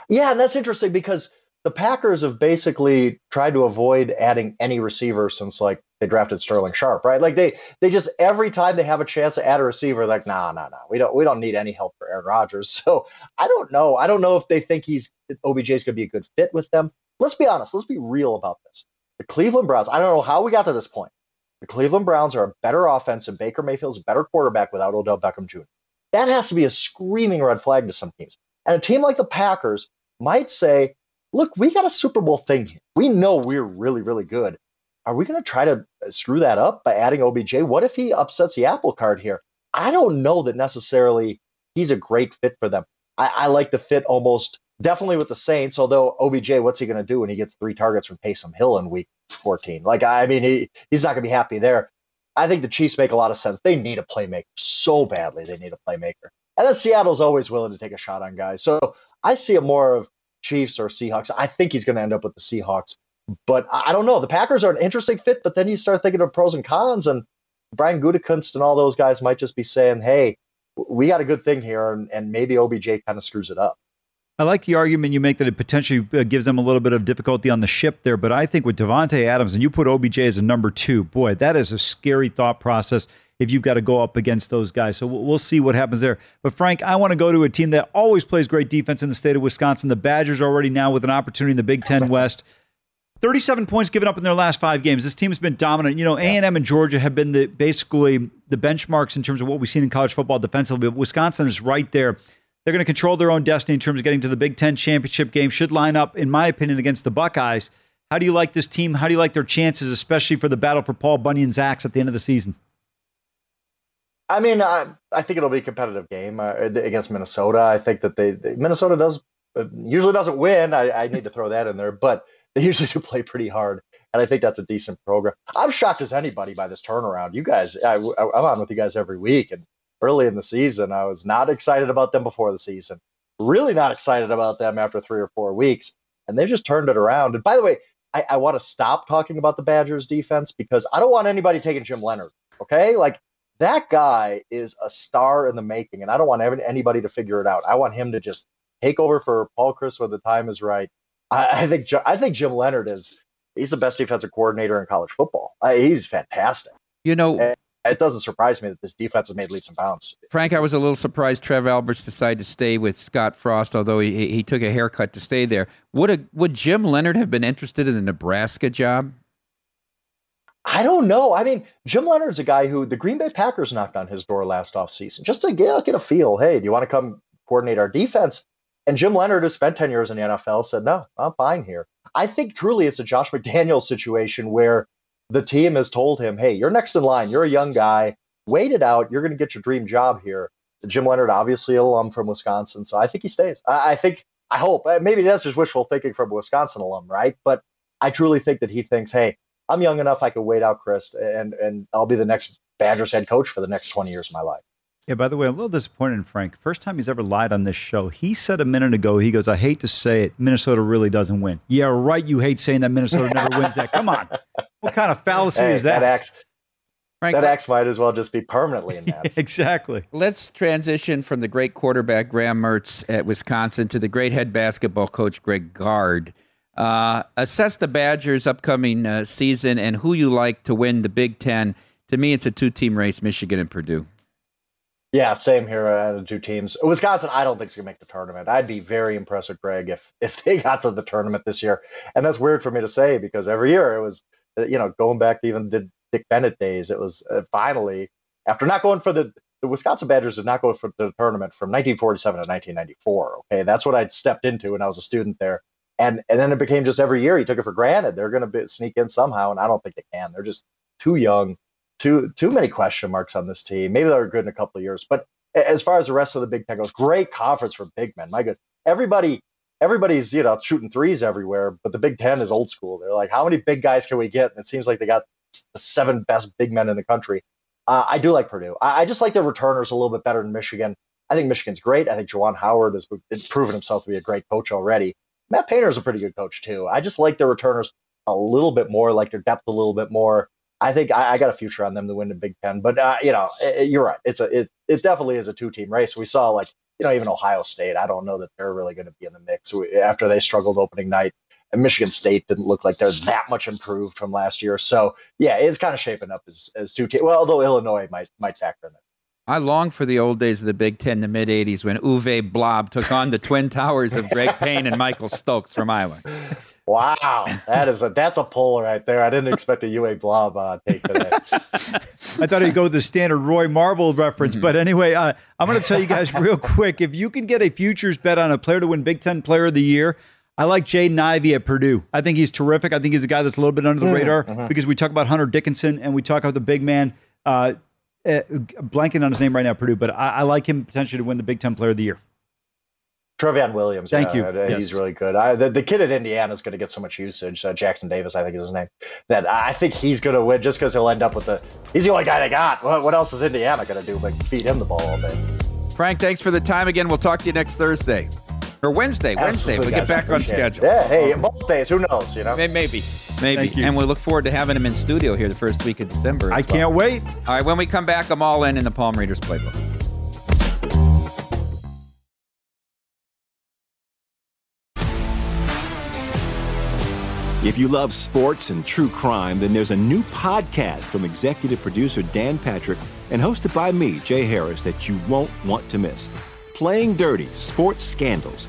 Yeah, and that's interesting because the Packers have basically tried to avoid adding any receiver since like they drafted Sterling Sharpe, right? Like they they just every time they have a chance to add a receiver, like nah, nah, nah, we don't we don't need any help for Aaron Rodgers. So I don't know. I don't know if they think he's OBJ is going to be a good fit with them. Let's be honest. Let's be real about this. The Cleveland Browns. I don't know how we got to this point. The Cleveland Browns are a better offense, and Baker Mayfield's a better quarterback without Odell Beckham Jr. That has to be a screaming red flag to some teams. And a team like the Packers might say, look, we got a Super Bowl thing. We know we're really, really good. Are we going to try to uh, screw that up by adding OBJ? What if he upsets the apple cart here? I don't know that necessarily he's a great fit for them. I, I like the fit almost definitely with the Saints, although OBJ, what's he going to do when he gets three targets from Taysom Hill in week 14? Like, I mean, he, he's not going to be happy there. I think the Chiefs make a lot of sense. They need a playmaker so badly. They need a playmaker. And then Seattle's always willing to take a shot on guys. So I see it more of Chiefs or Seahawks. I think he's going to end up with the Seahawks, but I don't know. The Packers are an interesting fit, but then you start thinking of pros and cons, and Brian Gutekunst and all those guys might just be saying, "Hey, we got a good thing here," and, and maybe OBJ kind of screws it up. I like the argument you make that it potentially uh, gives them a little bit of difficulty on the ship there, but I think with Davante Adams and you put OBJ as a number two, boy, that is a scary thought process if you've got to go up against those guys. So we'll see what happens there. But Frank, I want to go to a team that always plays great defense in the state of Wisconsin. The Badgers already now with an opportunity in the Big Ten West. 37 points given up in their last five games. This team has been dominant. You know, A&M and Georgia have been the basically the benchmarks in terms of what we've seen in college football defensively. But Wisconsin is right there. They're going to control their own destiny in terms of getting to the Big Ten championship game. Should line up, in my opinion, against the Buckeyes. How do you like this team? How do you like their chances, especially for the battle for Paul Bunyan's axe at the end of the season? I mean, I, I think it'll be a competitive game uh, against Minnesota. I think that they, they Minnesota does uh, usually doesn't win. I, I, need to throw that in there, but they usually do play pretty hard, and I think that's a decent program. I'm shocked as anybody by this turnaround. You guys, I, am on with you guys every week, and early in the season, I was not excited about them before the season. Really not excited about them after three or four weeks, and they've just turned it around. And by the way, I, I want to stop talking about the Badgers defense because I don't want anybody taking Jim Leonhard. Okay, like that guy is a star in the making, and I don't want anybody to figure it out. I want him to just take over for Paul Chryst when the time is right. I, I think I think Jim Leonhard is he's the best defensive coordinator in college football. I, he's fantastic. You know, and it doesn't surprise me that this defense has made leaps and bounds. Frank, I was a little surprised Trev Alberts decided to stay with Scott Frost, although he, he took a haircut to stay there. Would a, would Jim Leonhard have been interested in the Nebraska job? I don't know. I mean, Jim Leonhard's a guy who the Green Bay Packers knocked on his door last offseason just to get, a feel. Hey, do you want to come coordinate our defense? And Jim Leonhard, who spent 10 years in the NFL, said, no, I'm fine here. I think truly it's a Josh McDaniels situation where the team has told him, hey, you're next in line. You're a young guy. Wait it out. You're going to get your dream job here. Jim Leonhard, obviously alum from Wisconsin. So I think he stays. I, I think, I hope. Uh, maybe that's just wishful thinking from a Wisconsin alum, right? But I truly think that he thinks, hey, I'm young enough I could wait out Chryst and and I'll be the next Badgers head coach for the next 20 years of my life. Yeah, by the way, I'm a little disappointed in Frank. First time he's ever lied on this show. He said a minute ago, he goes, I hate to say it, Minnesota really doesn't win. Yeah, right. You hate saying that Minnesota never wins that. Come on. What kind of fallacy hey, is that? That axe, Frank, that axe might as well just be permanently in that. exactly. Let's transition from the great quarterback Graham Mertz at Wisconsin to the great head basketball coach Greg Gard. Uh, assess the Badgers' upcoming uh, season and who you like to win the Big Ten. To me, it's a two team race Michigan and Purdue. Yeah, same here. Uh, the two teams. Wisconsin, I don't think is gonna make the tournament. I'd be very impressed with Greg if if they got to the tournament this year. And that's weird for me to say because every year it was, uh, you know, going back to even the Dick Bennett days, it was uh, finally after not going for the the Wisconsin Badgers did not go for the tournament from 1947 to 1994. Okay, that's what I'd stepped into when I was a student there, and and then it became just every year he took it for granted they're going to sneak in somehow, and I don't think they can. They're just too young too too many question marks on this team. Maybe they're good in a couple of years, but as far as the rest of the Big Ten goes, great conference for big men. My good, everybody everybody's you know shooting threes everywhere, but the Big Ten is old school. They're like, how many big guys can we get? And it seems like they got the seven best big men in the country. Uh, I do like Purdue. I, I, just like their returners a little bit better than Michigan. I think Michigan's great. I think Juwan Howard has proven himself to be a great coach already. Matt Painter is a pretty good coach too. I just like their returners a little bit more, like their depth a little bit more. I think I, I, got a future on them to win the Big Ten. But uh, you know, it, you're right. It's a it, it definitely is a two team race. We saw like you know even Ohio State. I don't know that they're really going to be in the mix after they struggled opening night. And Michigan State didn't look like they're that much improved from last year. So yeah, it's kind of shaping up as, as two teams. Well, although Illinois might might factor in. I long for the old days of the Big Ten, the mid 80s, when Uwe Blab took on the twin towers of Greg Payne and Michael Stokes from Iowa. Wow, that is a that's a pull right there. I didn't expect a Uwe Blab uh, take today. I thought he'd go with the standard Roy Marble reference, mm-hmm. but anyway, uh, I'm going to tell you guys real quick: if you can get a futures bet on a player to win Big Ten Player of the Year, I like Jaden Ivey at Purdue. I think he's terrific. I think he's a guy that's a little bit under the mm-hmm. radar mm-hmm. because we talk about Hunter Dickinson and we talk about the big man. Uh, uh, blanking on his name right now, Purdue, but I, I, like him potentially to win the Big Ten Player of the Year. Trevion Williams. Thank yeah, you. Uh, he's yes. really good. I, the, the, kid at Indiana is going to get so much usage. Uh, Jackson Davis, I think is his name. That I think he's going to win just because he'll end up with the. He's the only guy they got. What, what else is Indiana going to do but feed him the ball all day? Frank, thanks for the time again. We'll talk to you next Thursday or Wednesday. Wednesday, we'll get back on schedule. Yeah, hey, most days, who knows? You know, maybe, maybe. And we look forward to having him in studio here the first week of December. I well. can't wait. All right, when we come back, I'm all in in the Palm Readers playbook. If you love sports and true crime, then there's a new podcast from executive producer Dan Patrick and hosted by me, Jay Harris, that you won't want to miss. Playing Dirty Sports Scandals.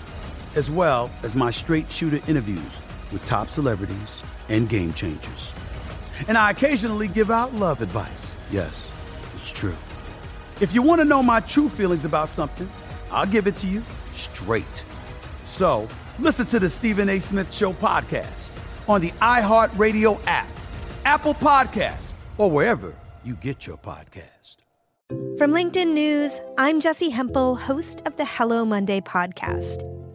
as well as my straight shooter interviews with top celebrities and game changers. And I occasionally give out love advice. Yes, it's true. If you want to know my true feelings about something, I'll give it to you straight. So, listen to the Stephen A. Smith Show podcast on the iHeartRadio app, Apple Podcasts, or wherever you get your podcast. From LinkedIn News, I'm Jessi Hempel, host of the Hello Monday podcast.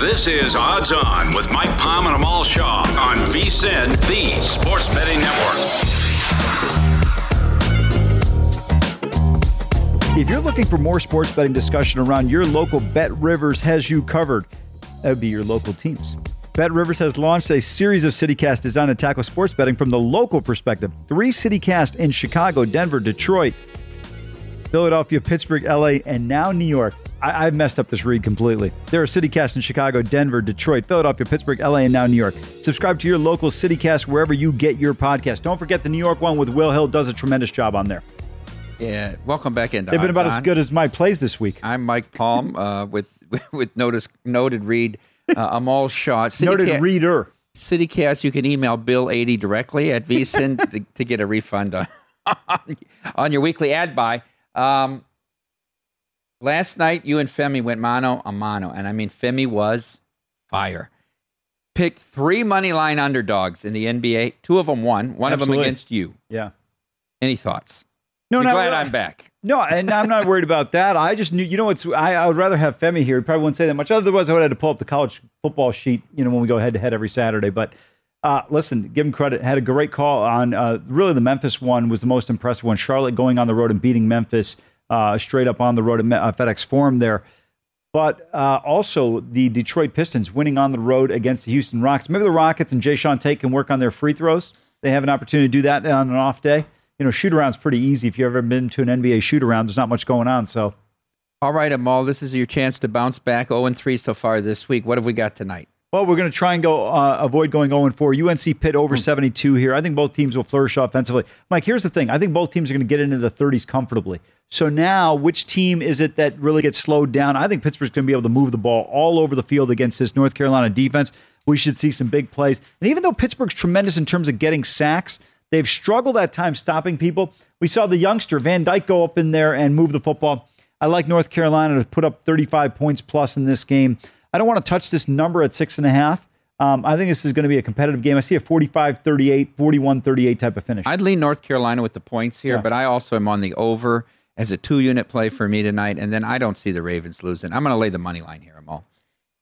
This is Odds On with Mike Palm and Amal Shaw on VSIN, the Sports Betting Network. If you're looking for more sports betting discussion around your local, Bet Rivers has you covered. That would be your local teams. Bet Rivers has launched a series of CityCast designed to tackle sports betting from the local perspective. Three CityCast in Chicago, Denver, Detroit, Philadelphia, Pittsburgh, LA, and now New York. I, I messed up this read completely. There are CityCasts in Chicago, Denver, Detroit, Philadelphia, Pittsburgh, LA, and now New York. Subscribe to your local CityCast wherever you get your podcast. Don't forget the New York one with Will Hill does a tremendous job on there. Yeah, welcome back in. They've been about as good as my plays this week. I'm Mike Palm uh, with with notice, noted read. Uh, Amal Shaw. City Noted Ca- reader. CityCast, you can email Bill80 directly at VSIN to, to get a refund on, on your weekly ad buy. Um, last night, you and Femi went mano a mano, and I mean, Femi was fire. Picked three money line underdogs in the NBA. Two of them won, one of them against you. Yeah. Any thoughts? No, not glad really. I'm back. No, and I'm not worried about that. I just knew, you know, what's I, I would rather have Femi here. He probably wouldn't say that much. Otherwise, I would have had to pull up the college football sheet, you know, when we go head to head every Saturday. But uh, listen, give him credit. Had a great call on uh, really the Memphis one was the most impressive one. Charlotte going on the road and beating Memphis uh, straight up on the road at uh, FedEx Forum there. But uh, also the Detroit Pistons winning on the road against the Houston Rockets. Maybe the Rockets and Jae'Sean Tate can work on their free throws. They have an opportunity to do that on an off day. You know, shoot around's pretty easy. If you've ever been to an NBA shoot around, there's not much going on. So All right, Amal, this is your chance to bounce back 0 3 so far this week. What have we got tonight? Well, we're going to try and go uh, avoid going 0 4. UNC Pitt over 72 here. I think both teams will flourish offensively. Mike, here's the thing. I think both teams are going to get into the 30s comfortably. So now, which team is it that really gets slowed down? I think Pittsburgh's going to be able to move the ball all over the field against this North Carolina defense. We should see some big plays. And even though Pittsburgh's tremendous in terms of getting sacks, they've struggled at times stopping people. We saw the youngster Van Dyke go up in there and move the football. I like North Carolina to put up 35 points plus in this game. I don't want to touch this number at six and a half. Um, I think this is going to be a competitive game. I see a 45 38, 41 38 type of finish. I'd lean North Carolina with the points here, Yeah. but I also am on the over as a two unit play for me tonight. And then I don't see the Ravens losing. I'm going to lay the money line here, Amal.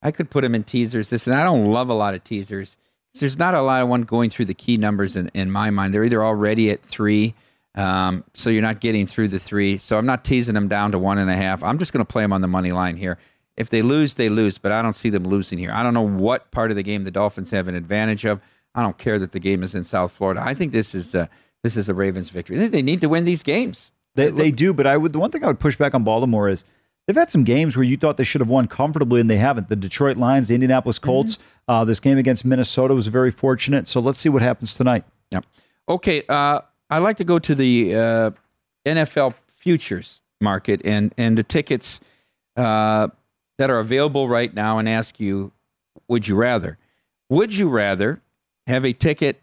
I could put them in teasers. This and I don't love a lot of teasers. There's not a lot of one going through the key numbers in, in my mind. They're either already at three, um, so you're not getting through the three. So I'm not teasing them down to one and a half. I'm just going to play them on the money line here. If they lose, they lose, but I don't see them losing here. I don't know what part of the game the Dolphins have an advantage of. I don't care that the game is in South Florida. I think this is a, this is a Ravens victory. I think they need to win these games. They, they do, but I would. The one thing I would push back on Baltimore is they've had some games where you thought they should have won comfortably and they haven't. The Detroit Lions, the Indianapolis Colts, uh, this game against Minnesota was very fortunate. So let's see what happens tonight. Yep. Okay. Uh, I like to go to the uh, NFL futures market and and the tickets uh, that are available right now, and ask you: Would you rather? Would you rather have a ticket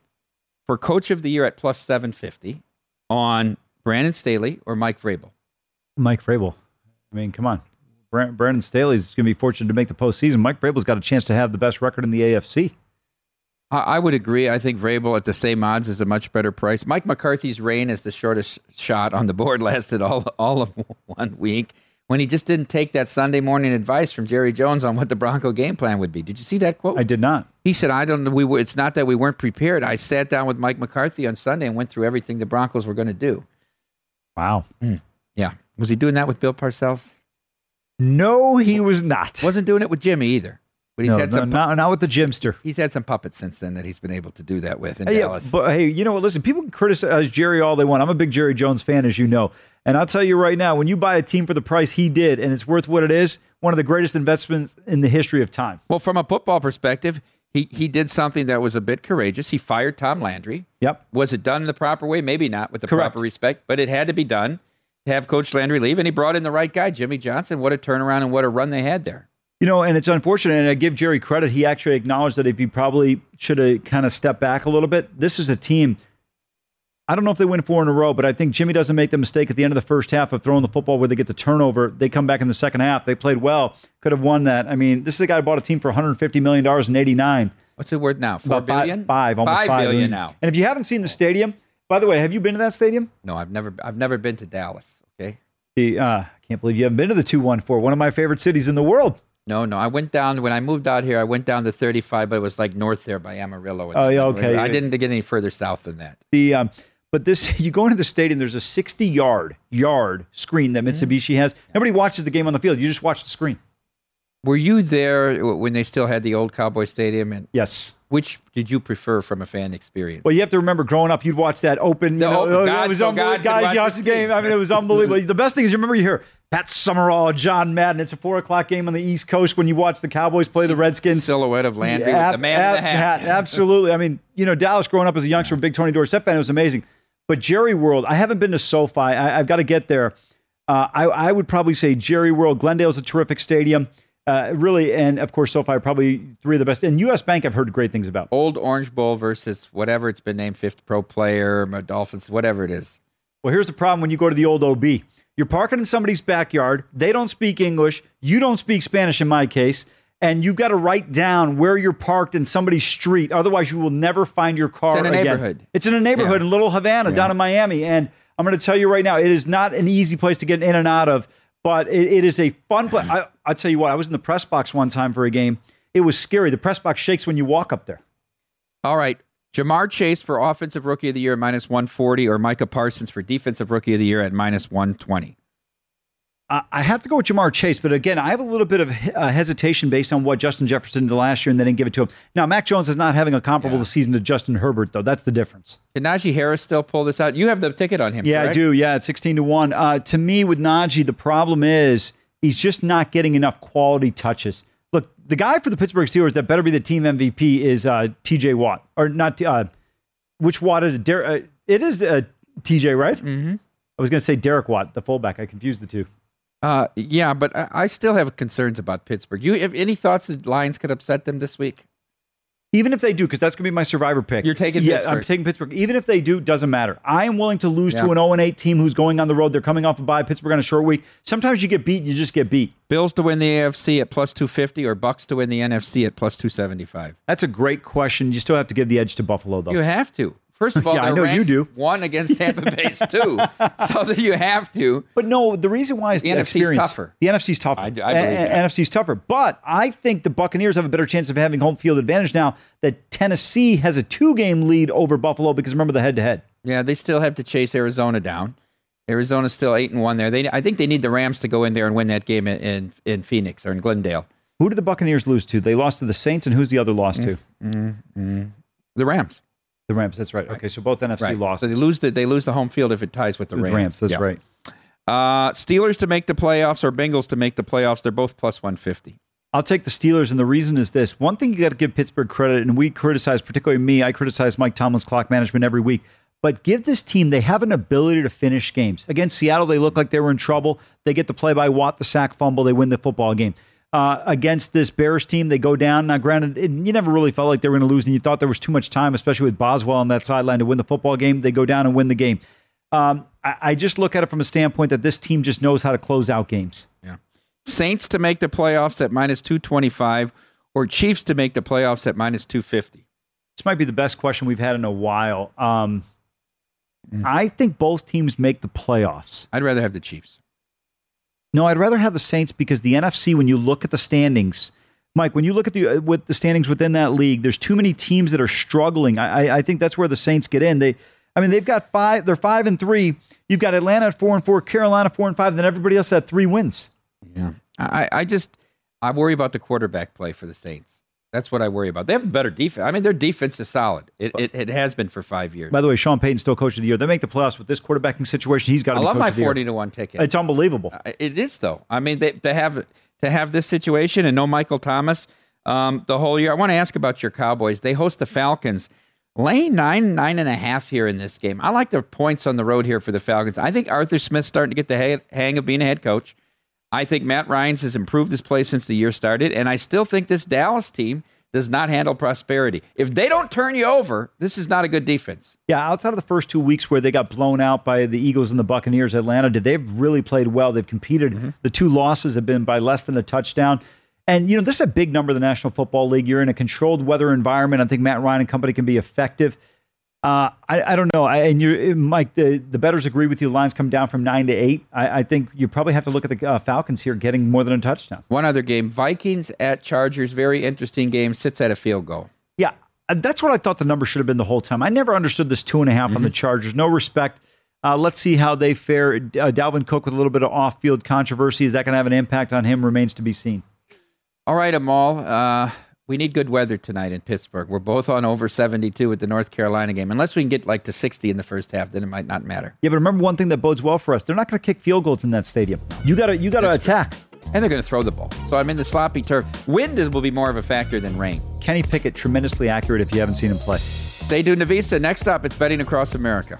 for Coach of the Year at plus seven fifty on Brandon Staley or Mike Vrabel? Mike Vrabel. I mean, come on. Brandon Staley's going to be fortunate to make the postseason. Mike Vrabel's got a chance to have the best record in the AFC. I, I would agree. I think Vrabel at the same odds is a much better price. Mike McCarthy's reign as the shortest shot on the board lasted all all of one week when he just didn't take that Sunday morning advice from Jerry Jones on what the Bronco game plan would be. Did you see that quote? I did not. He said, "I don't know. We were, it's not that we weren't prepared. I sat down with Mike McCarthy on Sunday and went through everything the Broncos were going to do." Wow. Hmm. Yeah, was he doing that with Bill Parcells? No, he was not. Wasn't doing it with Jimmy either. But he's no, had no, some. not, not with the Jimster. He's had some puppets since then that he's been able to do that with in Hey, yeah, Dallas. but hey, you know what? Listen, people can criticize Jerry all they want. I'm a big Jerry Jones fan, as you know. And I'll tell you right now, when you buy a team for the price he did and it's worth what it is, one of the greatest investments in the history of time. Well, from a football perspective, he he did something that was a bit courageous. He fired Tom Landry. Yep. Was it done in the proper way? Maybe not with the Correct. proper respect, but it had to be done to have Coach Landry leave, and he brought in the right guy, Jimmy Johnson. What a turnaround and what a run they had there. You know, and it's unfortunate, and I give Jerry credit. He actually acknowledged that if he probably should have kind of stepped back a little bit. This is a team. I don't know if they win four in a row, but I think Jimmy doesn't make the mistake at the end of the first half of throwing the football where they get the turnover. They come back in the second half. They played well, could have won that. I mean, this is a guy who bought a team for 150 million dollars in '89. What's it worth now? Four About five- billion? five, almost Five five billion billion. now. And if you haven't seen the stadium, by the way, have you been to that stadium? No, I've never I've never been to Dallas. Okay. The uh, I can't believe you haven't been to the two one four. One of my favorite cities in the world. No, no. I went down when I moved out here. I went down to 35, but it was like north there by Amarillo. Oh, yeah, okay. I didn't get any further south than that. The um, but this you go into the stadium. There's a 60 yard yard screen that Mitsubishi has. Nobody watches the game on the field. You just watch the screen. Were you there when they still had the old Cowboy Stadium? And Yes. Which did you prefer from a fan experience? Well, you have to remember, growing up, you'd watch that open. The you know, oh, God- it was so unbelievable. God Guys, you watch the game. I mean, it was unbelievable. the best thing is, you remember, you hear Pat Summerall, John Madden. It's a four o'clock game on the East Coast when you watch the Cowboys play the Redskins. Silhouette of Landry with Ab- the man in the ab- hat. Absolutely. I mean, you know, Dallas growing up as a youngster, a big Tony Dorsett fan, it was amazing. But Jerry World, I haven't been to SoFi. I, I've got to get there. Uh, I, I would probably say Jerry World. Glendale's a terrific stadium. Uh, really, and of course, SoFi probably three of the best. And US Bank, I've heard great things about. Old Orange Bowl versus whatever it's been named, fifth pro player, Dolphins, whatever it is. Well, here's the problem when you go to the old OB. You're parking in somebody's backyard. They don't speak English. You don't speak Spanish in my case. And you've got to write down where you're parked in somebody's street. Otherwise, you will never find your car in a again. neighborhood. It's in a neighborhood Yeah. in Little Havana down in Miami. And I'm going to tell you right now, it is not an easy place to get in and out of, but it, it is a fun place. I, I'll tell you what, I was in the press box one time for a game. It was scary. The press box shakes when you walk up there. All right. Ja'Marr Chase for Offensive Rookie of the Year at minus 140 or Micah Parsons for Defensive Rookie of the Year at minus 120. I I have to go with Ja'Marr Chase, but again, I have a little bit of uh, hesitation based on what Justin Jefferson did last year, and they didn't give it to him. Now, Mac Jones is not having a comparable season to Justin Herbert, though. That's the difference. Can Najee Harris still pull this out? You have the ticket on him. Yeah, I do. Yeah, it's sixteen to one. Uh, to me, with Najee, the problem is He's just not getting enough quality touches. Look, the guy for the Pittsburgh Steelers that better be the team MVP is uh, T.J. Watt, or not? Uh, which Watt is it? Uh, it is uh, T.J. Right? Mm-hmm. I was going to say Derek Watt, the fullback. I confused the two. Uh, yeah, but I, I still have concerns about Pittsburgh. You have any thoughts that Lions could upset them this week? Even if they do, because that's going to be my survivor pick. You're taking yeah, Pittsburgh. I'm taking Pittsburgh. Even if they do, doesn't matter. I am willing to lose to an 0 8 team who's going on the road. They're coming off a bye. Pittsburgh on a short week. Sometimes you get beat, you just get beat. Bills to win the AFC at plus 250 or Bucks to win the NFC at plus 275? That's a great question. You still have to give the edge to Buffalo, though. You have to. First of all, Yeah, I know you do. One against Tampa Bay's two, so that you have to. But no, the reason why is The the, NFC's tougher. The NFC's tougher. I- I believe A-. NFC's tougher. But I think the Buccaneers have a better chance of having home field advantage now that Tennessee has a two-game lead over Buffalo because remember the head-to-head. Yeah, they still have to chase Arizona down. Arizona's still eight and one there. They, I think they need the Rams to go in there and win that game in in, in Phoenix or in Glendale. Who did the Buccaneers lose to? They lost to the Saints, and who's the other loss to? Mm-hmm. Mm-hmm. The Rams, The Rams. That's right. Okay, so both NFC right? lost So they lose the they lose the home field if it ties with the Rams. Rams. That's Yeah. right. Uh, Steelers to make the playoffs or Bengals to make the playoffs. They're both plus one fifty. I'll take the Steelers, and the reason is this: one thing you got to give Pittsburgh credit, and we criticize, particularly me, I criticize Mike Tomlin's clock management every week. But give this team; they have an ability to finish games. Against Seattle, they look like they were in trouble. They get the play by Watt, the sack fumble, they win the football game. Uh, against this Bears team, they go down. Now, granted, it, you never really felt like they were going to lose, and you thought there was too much time, especially with Boswell on that sideline to win the football game. They go down and win the game. Um, I, I just look at it from a standpoint that this team just knows how to close out games. Yeah. Saints to make the playoffs at minus two twenty five, or Chiefs to make the playoffs at minus two fifty. This might be the best question we've had in a while. Um, I think both teams make the playoffs. I'd rather have the Chiefs. No, I'd rather have the Saints because the NFC. When you look at the standings, Mike, when you look at the uh, with the standings within that league, there's too many teams that are struggling. I, I, think that's where the Saints get in. They, I mean, they've got five. They're five and three. You've got Atlanta at four and four, Carolina four and five. Then everybody else had three wins. Yeah. I, I just I worry about the quarterback play for the Saints. That's what I worry about. They have a better defense. I mean, their defense is solid. It, it, it has been for five years. By the way, Sean Payton still coach of the year. They make the playoffs with this quarterbacking situation. He's got to I be love my of the year. forty to one ticket. It's unbelievable. Uh, It is though. I mean, they, to have to have this situation and no Michael Thomas um, the whole year. I want to ask about your Cowboys. They host the Falcons. Lane nine nine and a half here in this game. I like the points on the road here for the Falcons. I think Arthur Smith's starting to get the hang of being a head coach. I think Matt Ryan's has improved his play since the year started, and I still think this Dallas team does not handle prosperity. If they don't turn you over, this is not a good defense. Yeah, outside of the first two weeks where they got blown out by the Eagles and the Buccaneers, Atlanta did they've really played well. They've competed. Mm-hmm. The two losses have been by less than a touchdown. And you know, this is a big number in the National Football League. You're in a controlled weather environment. I think Matt Ryan and company can be effective. Uh, I, I don't know. I, and you, Mike, the, the betters agree with you. Lines come down from nine to eight. I, I think you probably have to look at the uh, Falcons here getting more than a touchdown. One other game Vikings at Chargers, very interesting game, sits at a field goal. Yeah, uh, that's what I thought the number should have been the whole time. I never understood this two and a half on the Mm-hmm. Chargers. No respect. Uh, let's see how they fare. Uh, Dalvin Cook with a little bit of off-field controversy. Is that going to have an impact on him? Remains to be seen. All right, Amal. We need good weather tonight in Pittsburgh. We're both on over 72 with the North Carolina game. Unless we can get like to 60 in the first half, then it might not matter. Yeah, but remember one thing that bodes well for us: they're not going to kick field goals in that stadium. You got to you got to attack. And they're going to throw the ball. So I'm in the sloppy turf. Wind will be more of a factor than rain. Kenny Pickett tremendously accurate if you haven't seen him play. Stay tuned to Vista. Next up, it's betting across America.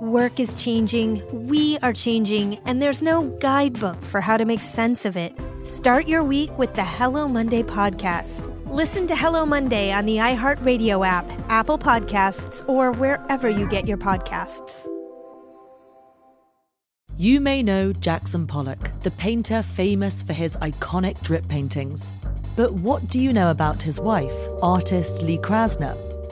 Work is changing, we are changing, and there's no guidebook for how to make sense of it. Start your week with the Hello Monday podcast. Listen to Hello Monday on the iHeartRadio app, Apple Podcasts, or wherever you get your podcasts. You may know Jackson Pollock, the painter famous for his iconic drip paintings. But what do you know about his wife, artist Lee Krasner?